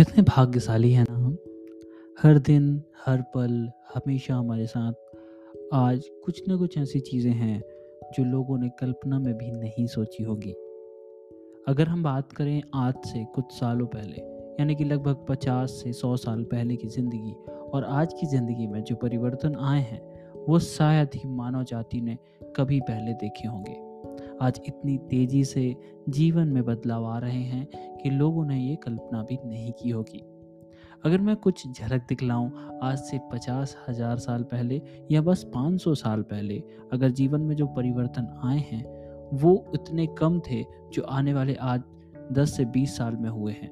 कितने भाग्यशाली हैं ना हम। हर दिन, हर पल, हमेशा हमारे साथ। आज कुछ ना कुछ ऐसी चीज़ें हैं जो लोगों ने कल्पना में भी नहीं सोची होगी। अगर हम बात करें आज से कुछ सालों पहले, यानी कि लगभग 50 से 100 साल पहले की ज़िंदगी और आज की ज़िंदगी में जो परिवर्तन आए हैं, वो शायद ही मानव जाति ने कभी पहले देखे होंगे। आज इतनी तेज़ी से जीवन में बदलाव आ रहे हैं कि लोगों ने ये कल्पना भी नहीं की होगी। अगर मैं कुछ झलक दिखलाऊं आज से पचास हज़ार साल पहले या बस 500 साल पहले, अगर जीवन में जो परिवर्तन आए हैं, वो इतने कम थे जो आने वाले आज 10 से 20 साल में हुए हैं।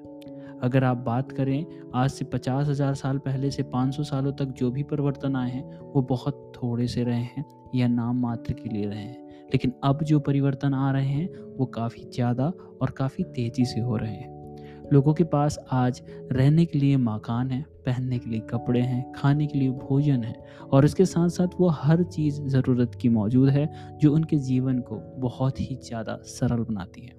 अगर आप बात करें, आज से पचास हज़ार साल पहले से 500 सालों तक जो भी परिवर्तन आए हैं, वो बहुत थोड़े से रहे हैं या नाम मात्र के लिए रहे हैं। लेकिन अब जो परिवर्तन आ रहे हैं, वो काफ़ी ज़्यादा और काफ़ी तेज़ी से हो रहे हैं। लोगों के पास आज रहने के लिए मकान है, पहनने के लिए कपड़े हैं, खाने के लिए भोजन है और इसके साथ साथ वो हर चीज़ ज़रूरत की मौजूद है, जो उनके जीवन को बहुत ही ज़्यादा सरल बनाती है।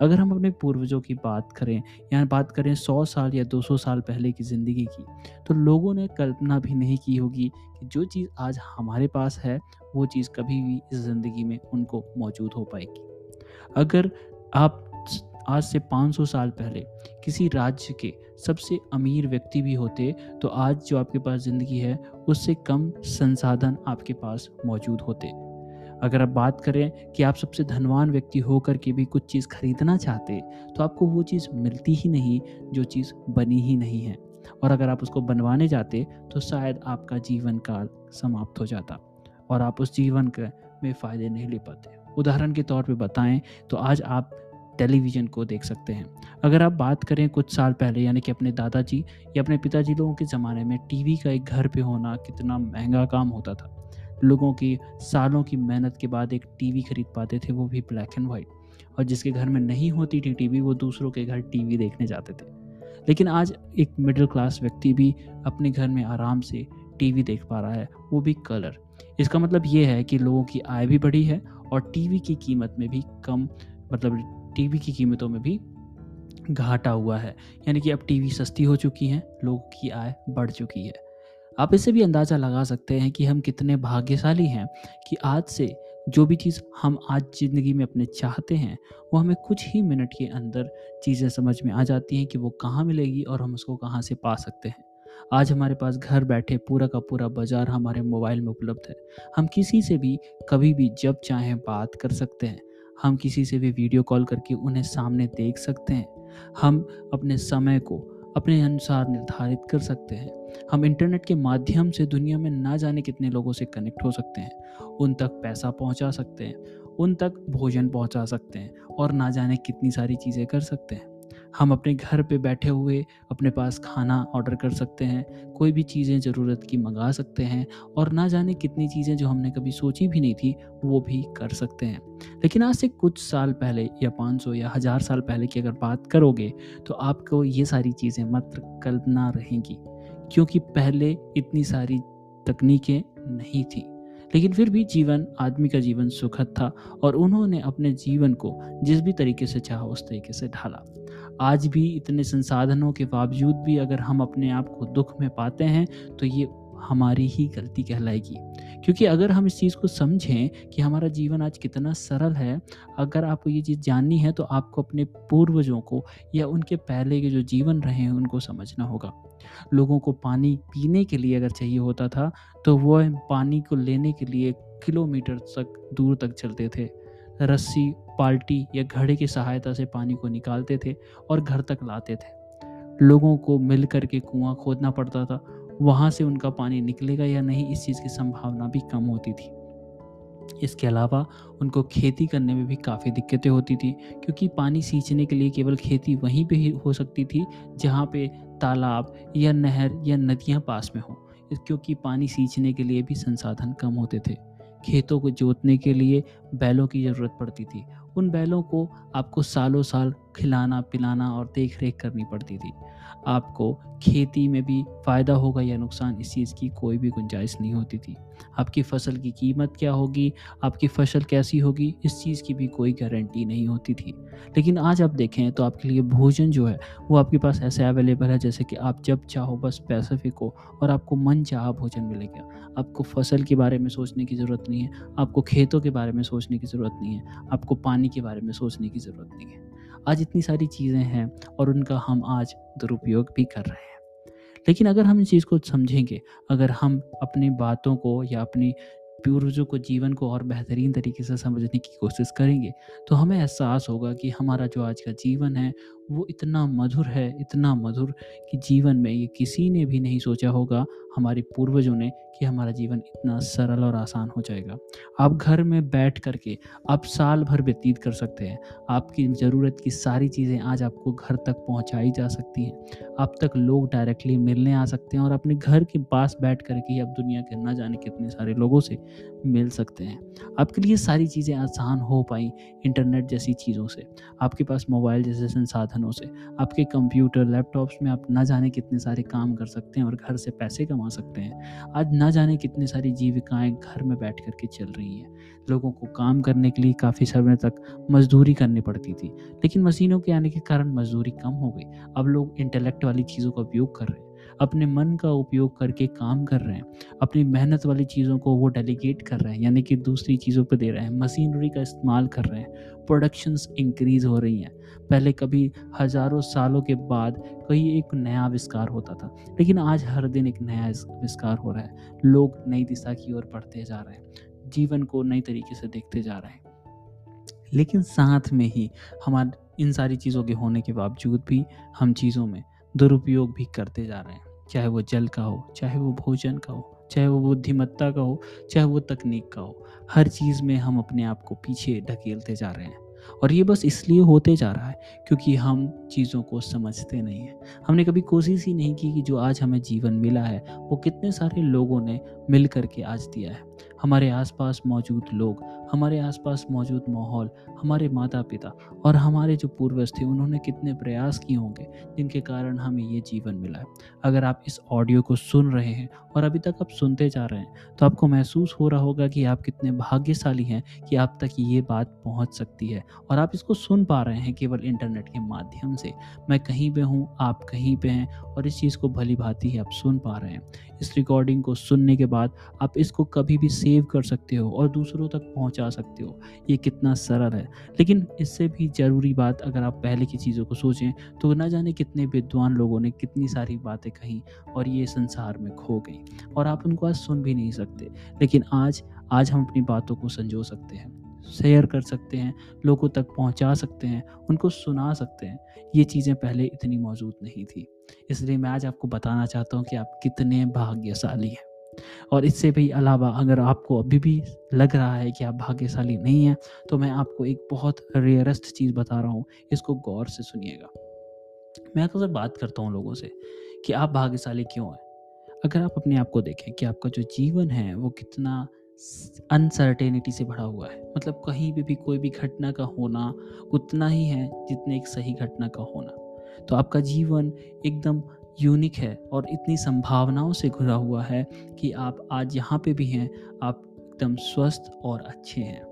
अगर हम अपने पूर्वजों की बात करें या बात करें सौ साल या दो सौ साल पहले की ज़िंदगी की तो लोगों ने कल्पना भी नहीं की होगी कि जो चीज़ आज हमारे पास है, वो चीज़ कभी भी इस ज़िंदगी में उनको मौजूद हो पाएगी। अगर आप आज से 500 साल पहले किसी राज्य के सबसे अमीर व्यक्ति भी होते तो आज जो आपके पास ज़िंदगी है, उससे कम संसाधन आपके पास मौजूद होते। अगर आप बात करें कि आप सबसे धनवान व्यक्ति होकर के भी कुछ चीज़ खरीदना चाहते तो आपको वो चीज़ मिलती ही नहीं, जो चीज़ बनी ही नहीं है। और अगर आप उसको बनवाने जाते तो शायद आपका जीवन काल समाप्त हो जाता और आप उस जीवन के में फ़ायदे नहीं ले पाते। उदाहरण के तौर पे बताएँ तो आज आप टेलीविज़न को देख सकते हैं। अगर आप बात करें कुछ साल पहले, यानी कि अपने दादाजी या अपने पिताजी लोगों के ज़माने में, टीवी का एक घर पे होना कितना महँगा काम होता था। लोगों की, सालों की मेहनत के बाद एक टीवी खरीद पाते थे, वो भी ब्लैक एंड वाइट और जिसके घर में नहीं होती थी टीवी, वो दूसरों के घर टीवी देखने जाते थे। लेकिन आज एक मिडिल क्लास व्यक्ति भी अपने घर में आराम से टीवी देख पा रहा है, वो भी कलर इसका मतलब ये है कि लोगों की आय भी बढ़ी है और टीवी की कीमत में भी कम मतलब टीवी की कीमतों में भी घाटा हुआ है। यानी कि अब टीवी सस्ती हो चुकी हैं, लोगों की आय बढ़ चुकी है। आप इससे भी अंदाज़ा लगा सकते हैं कि हम कितने भाग्यशाली हैं कि आज से जो भी चीज़ हम आज ज़िंदगी में अपने चाहते हैं, वो हमें कुछ ही मिनट के अंदर चीज़ें समझ में आ जाती हैं कि वो कहाँ मिलेगी और हम उसको कहाँ से पा सकते हैं। आज हमारे पास घर बैठे पूरा का पूरा बाज़ार हमारे मोबाइल में उपलब्ध है। हम किसी से भी कभी भी जब चाहें बात कर सकते हैं। हम किसी से भी वीडियो कॉल करके उन्हें सामने देख सकते हैं। हम अपने समय को, अपने अनुसार निर्धारित कर सकते हैं। हम इंटरनेट के माध्यम से दुनिया में ना जाने कितने लोगों से कनेक्ट हो सकते हैं, उन तक पैसा पहुँचा सकते हैं, उन तक भोजन पहुँचा सकते हैं और ना जाने कितनी सारी चीज़ें कर सकते हैं। हम अपने घर पे बैठे हुए अपने पास खाना ऑर्डर कर सकते हैं, कोई भी चीज़ें ज़रूरत की मंगा सकते हैं और ना जाने कितनी चीज़ें जो हमने कभी सोची भी नहीं थी, वो भी कर सकते हैं। लेकिन आज से कुछ साल पहले या 500 या हज़ार साल पहले की अगर बात करोगे तो आपको ये सारी चीज़ें मात्र कल्पना रहेंगी। क्योंकि पहले इतनी सारी तकनीकें नहीं थी। लेकिन फिर भी जीवन, आदमी का जीवन सुखद था और उन्होंने अपने जीवन को जिस भी तरीके से चाहा उस तरीके से ढाला। आज भी इतने संसाधनों के बावजूद भी अगर हम अपने आप को दुख में पाते हैं तो ये हमारी ही गलती कहलाएगी। क्योंकि अगर हम इस चीज़ को समझें कि हमारा जीवन आज कितना सरल है, अगर आपको ये चीज़ जाननी है तो आपको अपने पूर्वजों को या उनके पहले के जो जीवन रहे हैं, उनको समझना होगा। लोगों को पानी पीने के लिए अगर चाहिए होता था तो वह पानी को लेने के लिए किलोमीटर तक, दूर तक चलते थे। रस्सी पाल्टी या घड़े की सहायता से पानी को निकालते थे और घर तक लाते थे। लोगों को मिल कर के कुआँ खोदना पड़ता था वहाँ से उनका पानी निकलेगा या नहीं, इस चीज़ की संभावना भी कम होती थी। इसके अलावा उनको खेती करने में भी काफ़ी दिक्कतें होती थी, क्योंकि पानी सींचने के लिए केवल खेती वहीं पे ही हो सकती थी, जहाँ पे तालाब या नहर या नदियाँ पास में हों, क्योंकि पानी सींचने के लिए भी संसाधन कम होते थे। खेतों को जोतने के लिए बैलों की ज़रूरत पड़ती थी। उन बैलों को आपको सालों साल खिलाना, पिलाना और देख रेख करनी पड़ती थी। आपको खेती में भी फ़ायदा होगा या नुकसान इस चीज़ की कोई भी गुंजाइश नहीं होती थी। आपकी फ़सल की कीमत क्या होगी? आपकी फ़सल कैसी होगी? इस चीज़ की भी कोई गारंटी नहीं होती थी। लेकिन आज आप देखें तो आपके लिए भोजन जो है, वो आपके पास ऐसे अवेलेबल है जैसे कि आप जब चाहो बस पैसे फेंको और आपको मन चाह भोजन मिलेगा। आपको फ़सल के बारे में सोचने की ज़रूरत नहीं है, आपको खेतों के बारे में सोचने की ज़रूरत नहीं है, आपको पानी के बारे में सोचने की ज़रूरत नहीं है। आज इतनी सारी चीज़ें हैं और उनका हम आज दुरुपयोग भी कर रहे हैं। लेकिन अगर हम इस चीज़ को समझेंगे, अगर हम अपनी बातों को या अपनी पूर्वजों को, जीवन को और बेहतरीन तरीके से समझने की कोशिश करेंगे तो हमें एहसास होगा कि हमारा जो आज का जीवन है वो इतना मधुर है, इतना मधुर कि जीवन में ये किसी ने भी नहीं सोचा होगा, हमारे पूर्वजों ने, कि हमारा जीवन इतना सरल और आसान हो जाएगा। आप घर में बैठ करके, आप साल भर व्यतीत कर सकते हैं। आपकी ज़रूरत की सारी चीज़ें आज आपको घर तक पहुंचाई जा सकती हैं। आप तक लोग डायरेक्टली मिलने आ सकते हैं और अपने घर के पास बैठ करके आप दुनिया के ना जाने कितने सारे लोगों से मिल सकते हैं। आपके लिए सारी चीज़ें आसान हो पाई इंटरनेट जैसी चीज़ों से। आपके पास मोबाइल जैसे संसाधनों से। आपके कंप्यूटर, लैपटॉप्स में आप ना जाने कितने सारे काम कर सकते हैं और घर से पैसे कमा सकते हैं। आज ना जाने कितनी सारी जीविकाएँ घर में बैठ करके चल रही हैं। लोगों को काम करने के लिए काफ़ी समय तक मजदूरी करनी पड़ती थी, लेकिन मशीनों के आने के कारण मजदूरी कम हो गई। अब लोग इंटेलेक्ट वाली चीज़ों का उपयोग कर रहे हैं। अपने मन का उपयोग करके काम कर रहे हैं, अपनी मेहनत वाली चीज़ों को वो डेलीगेट कर रहे हैं, यानी कि दूसरी चीज़ों पर दे रहे हैं मशीनरी का इस्तेमाल कर रहे हैं प्रोडक्शंस इंक्रीज हो रही हैं। पहले कभी हज़ारों सालों के बाद कहीं एक नया आविष्कार होता था, लेकिन आज हर दिन एक नया आविष्कार हो रहा है। लोग नई दिशा की ओर बढ़ते जा रहे हैं, जीवन को नई तरीके से देखते जा रहे हैं। लेकिन साथ में ही हमारे, इन सारी चीज़ों के होने के बावजूद भी हम चीज़ों में दुरुपयोग भी करते जा रहे हैं। चाहे वो जल का हो, चाहे वो भोजन का हो, चाहे वो बुद्धिमत्ता का हो, चाहे वो तकनीक का हो, हर चीज़ में हम अपने आप को पीछे ढकेलते जा रहे हैं। और ये बस इसलिए होते जा रहा है क्योंकि हम चीज़ों को समझते नहीं हैं। हमने कभी कोशिश ही नहीं की कि जो आज हमें जीवन मिला है, वो कितने सारे लोगों ने मिल करके आज दिया है। हमारे आसपास मौजूद लोग, हमारे आसपास मौजूद माहौल, हमारे माता पिता और हमारे जो पूर्वज थे, उन्होंने कितने प्रयास किए होंगे जिनके कारण हमें ये जीवन मिला है। अगर आप इस ऑडियो को सुन रहे हैं और अभी तक आप सुनते जा रहे हैं तो आपको महसूस हो रहा होगा कि आप कितने भाग्यशाली हैं कि आप तक ये बात पहुँच सकती है। और आप इसको सुन पा रहे हैं केवल इंटरनेट के माध्यम से। मैं कहीं पे हूँ, आप कहीं पे हैं और इस चीज़ को भली भांति ही आप सुन पा रहे हैं। इस रिकॉर्डिंग को सुनने के बाद आप इसको कभी भी सेव कर सकते हो और दूसरों तक पहुँचा सकते हो। ये कितना सरल है। लेकिन इससे भी ज़रूरी बात अगर आप पहले की चीज़ों को सोचें तो ना जाने कितने विद्वान लोगों ने कितनी सारी बातें कही और ये संसार में खो गई। और आप उनको आज सुन भी नहीं सकते। लेकिन आज आज हम अपनी बातों को संजो सकते हैं। शेयर कर सकते हैं, लोगों तक पहुँचा सकते हैं, उनको सुना सकते हैं। ये चीज़ें पहले इतनी मौजूद नहीं थी। इसलिए मैं आज आपको बताना चाहता हूँ कि आप कितने भाग्यशाली हैं। और इससे भी अलावा अगर आपको अभी भी लग रहा है कि आप भाग्यशाली नहीं हैं तो मैं आपको एक बहुत रेयरेस्ट चीज़ बता रहा हूँ, इसको गौर से सुनिएगा। मैं अक्सर बात करता हूँ लोगों से कि आप भाग्यशाली क्यों हैं? अगर आप अपने आप को देखें कि आपका जो जीवन है वो कितना अनसर्टेनिटी से भरा हुआ है। मतलब कहीं पे भी कोई भी घटना का होना उतना ही है जितने एक सही घटना का होना। तो आपका जीवन एकदम यूनिक है और इतनी संभावनाओं से घुरा हुआ है कि आप आज यहाँ पे भी हैं, आप एकदम स्वस्थ और अच्छे हैं।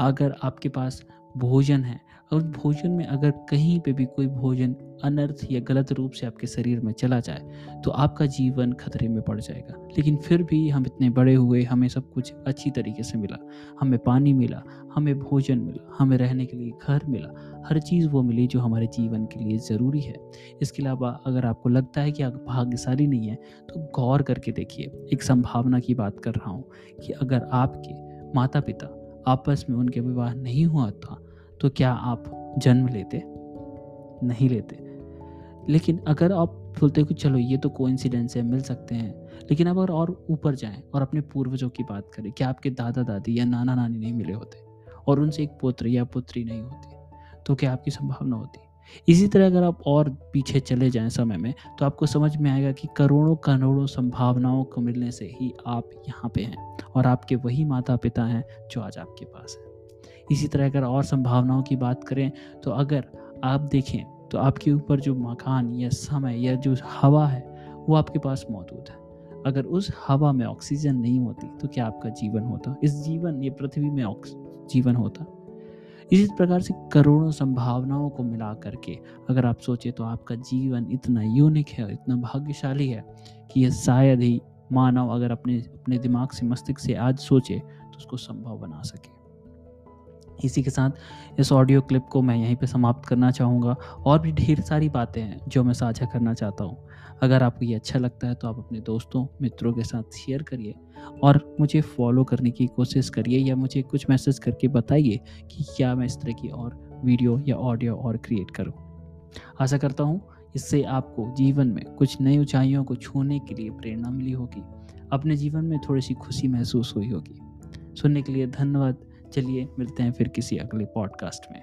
अगर आपके पास भोजन है और भोजन में अगर कहीं पे भी कोई भोजन अनर्थ या गलत रूप से आपके शरीर में चला जाए तो आपका जीवन खतरे में पड़ जाएगा। लेकिन फिर भी हम इतने बड़े हुए, हमें सब कुछ अच्छी तरीके से मिला। हमें पानी मिला, हमें भोजन मिला, हमें रहने के लिए घर मिला। हर चीज़ वो मिली जो हमारे जीवन के लिए ज़रूरी है। इसके अलावा अगर आपको लगता है कि आप भाग्यशाली नहीं है तो गौर करके देखिए, एक संभावना की बात कर रहा हूँ कि अगर आपके माता पिता आपस में उनके विवाह नहीं हुआ था तो क्या आप जन्म लेते? नहीं लेते। लेकिन अगर आप बोलते हो कि चलो ये तो कोइंसिडेंस है, मिल सकते हैं। लेकिन अगर और ऊपर जाएँ और अपने पूर्वजों की बात करें क्या आपके दादा दादी या नाना नानी नहीं मिले होते और उनसे एक पुत्र या पुत्री नहीं होती तो क्या आपकी संभावना होती? इसी तरह अगर आप और पीछे चले जाएँ समय में तो आपको समझ में आएगा कि करोड़ों करोड़ों संभावनाओं को मिलने से ही आप यहाँ पे हैं और आपके वही माता पिता हैं जो आज आपके पास हैं। इसी तरह अगर और संभावनाओं की बात करें तो अगर आप देखें तो आपके ऊपर जो मकान या समय या जो हवा है, वो आपके पास मौजूद है। अगर उस हवा में ऑक्सीजन नहीं होती तो क्या आपका जीवन होता? इस जीवन, ये पृथ्वी में जीवन होता। इसी प्रकार से करोड़ों संभावनाओं को मिला करके अगर आप सोचें तो आपका जीवन इतना यूनिक है, इतना भाग्यशाली है, कि यह शायद ही मानव अगर अपने अपने दिमाग से, मस्तिष्क से आज सोचे तो उसको संभव बना सके। इसी के साथ इस ऑडियो क्लिप को मैं यहीं पे समाप्त करना चाहूँगा। और भी ढेर सारी बातें हैं जो मैं साझा करना चाहता हूँ। अगर आपको ये अच्छा लगता है तो आप अपने दोस्तों, मित्रों के साथ शेयर करिए। और मुझे फॉलो करने की कोशिश करिए या मुझे कुछ मैसेज करके बताइए कि क्या मैं इस तरह की और वीडियो या ऑडियो और क्रिएट करूँ। आशा करता हूँ इससे आपको जीवन में कुछ नई ऊंचाइयों को छूने के लिए प्रेरणा मिली होगी। अपने जीवन में थोड़ी सी खुशी महसूस हुई होगी। सुनने के लिए धन्यवाद। चलिए मिलते हैं फिर किसी अगले पॉडकास्ट में।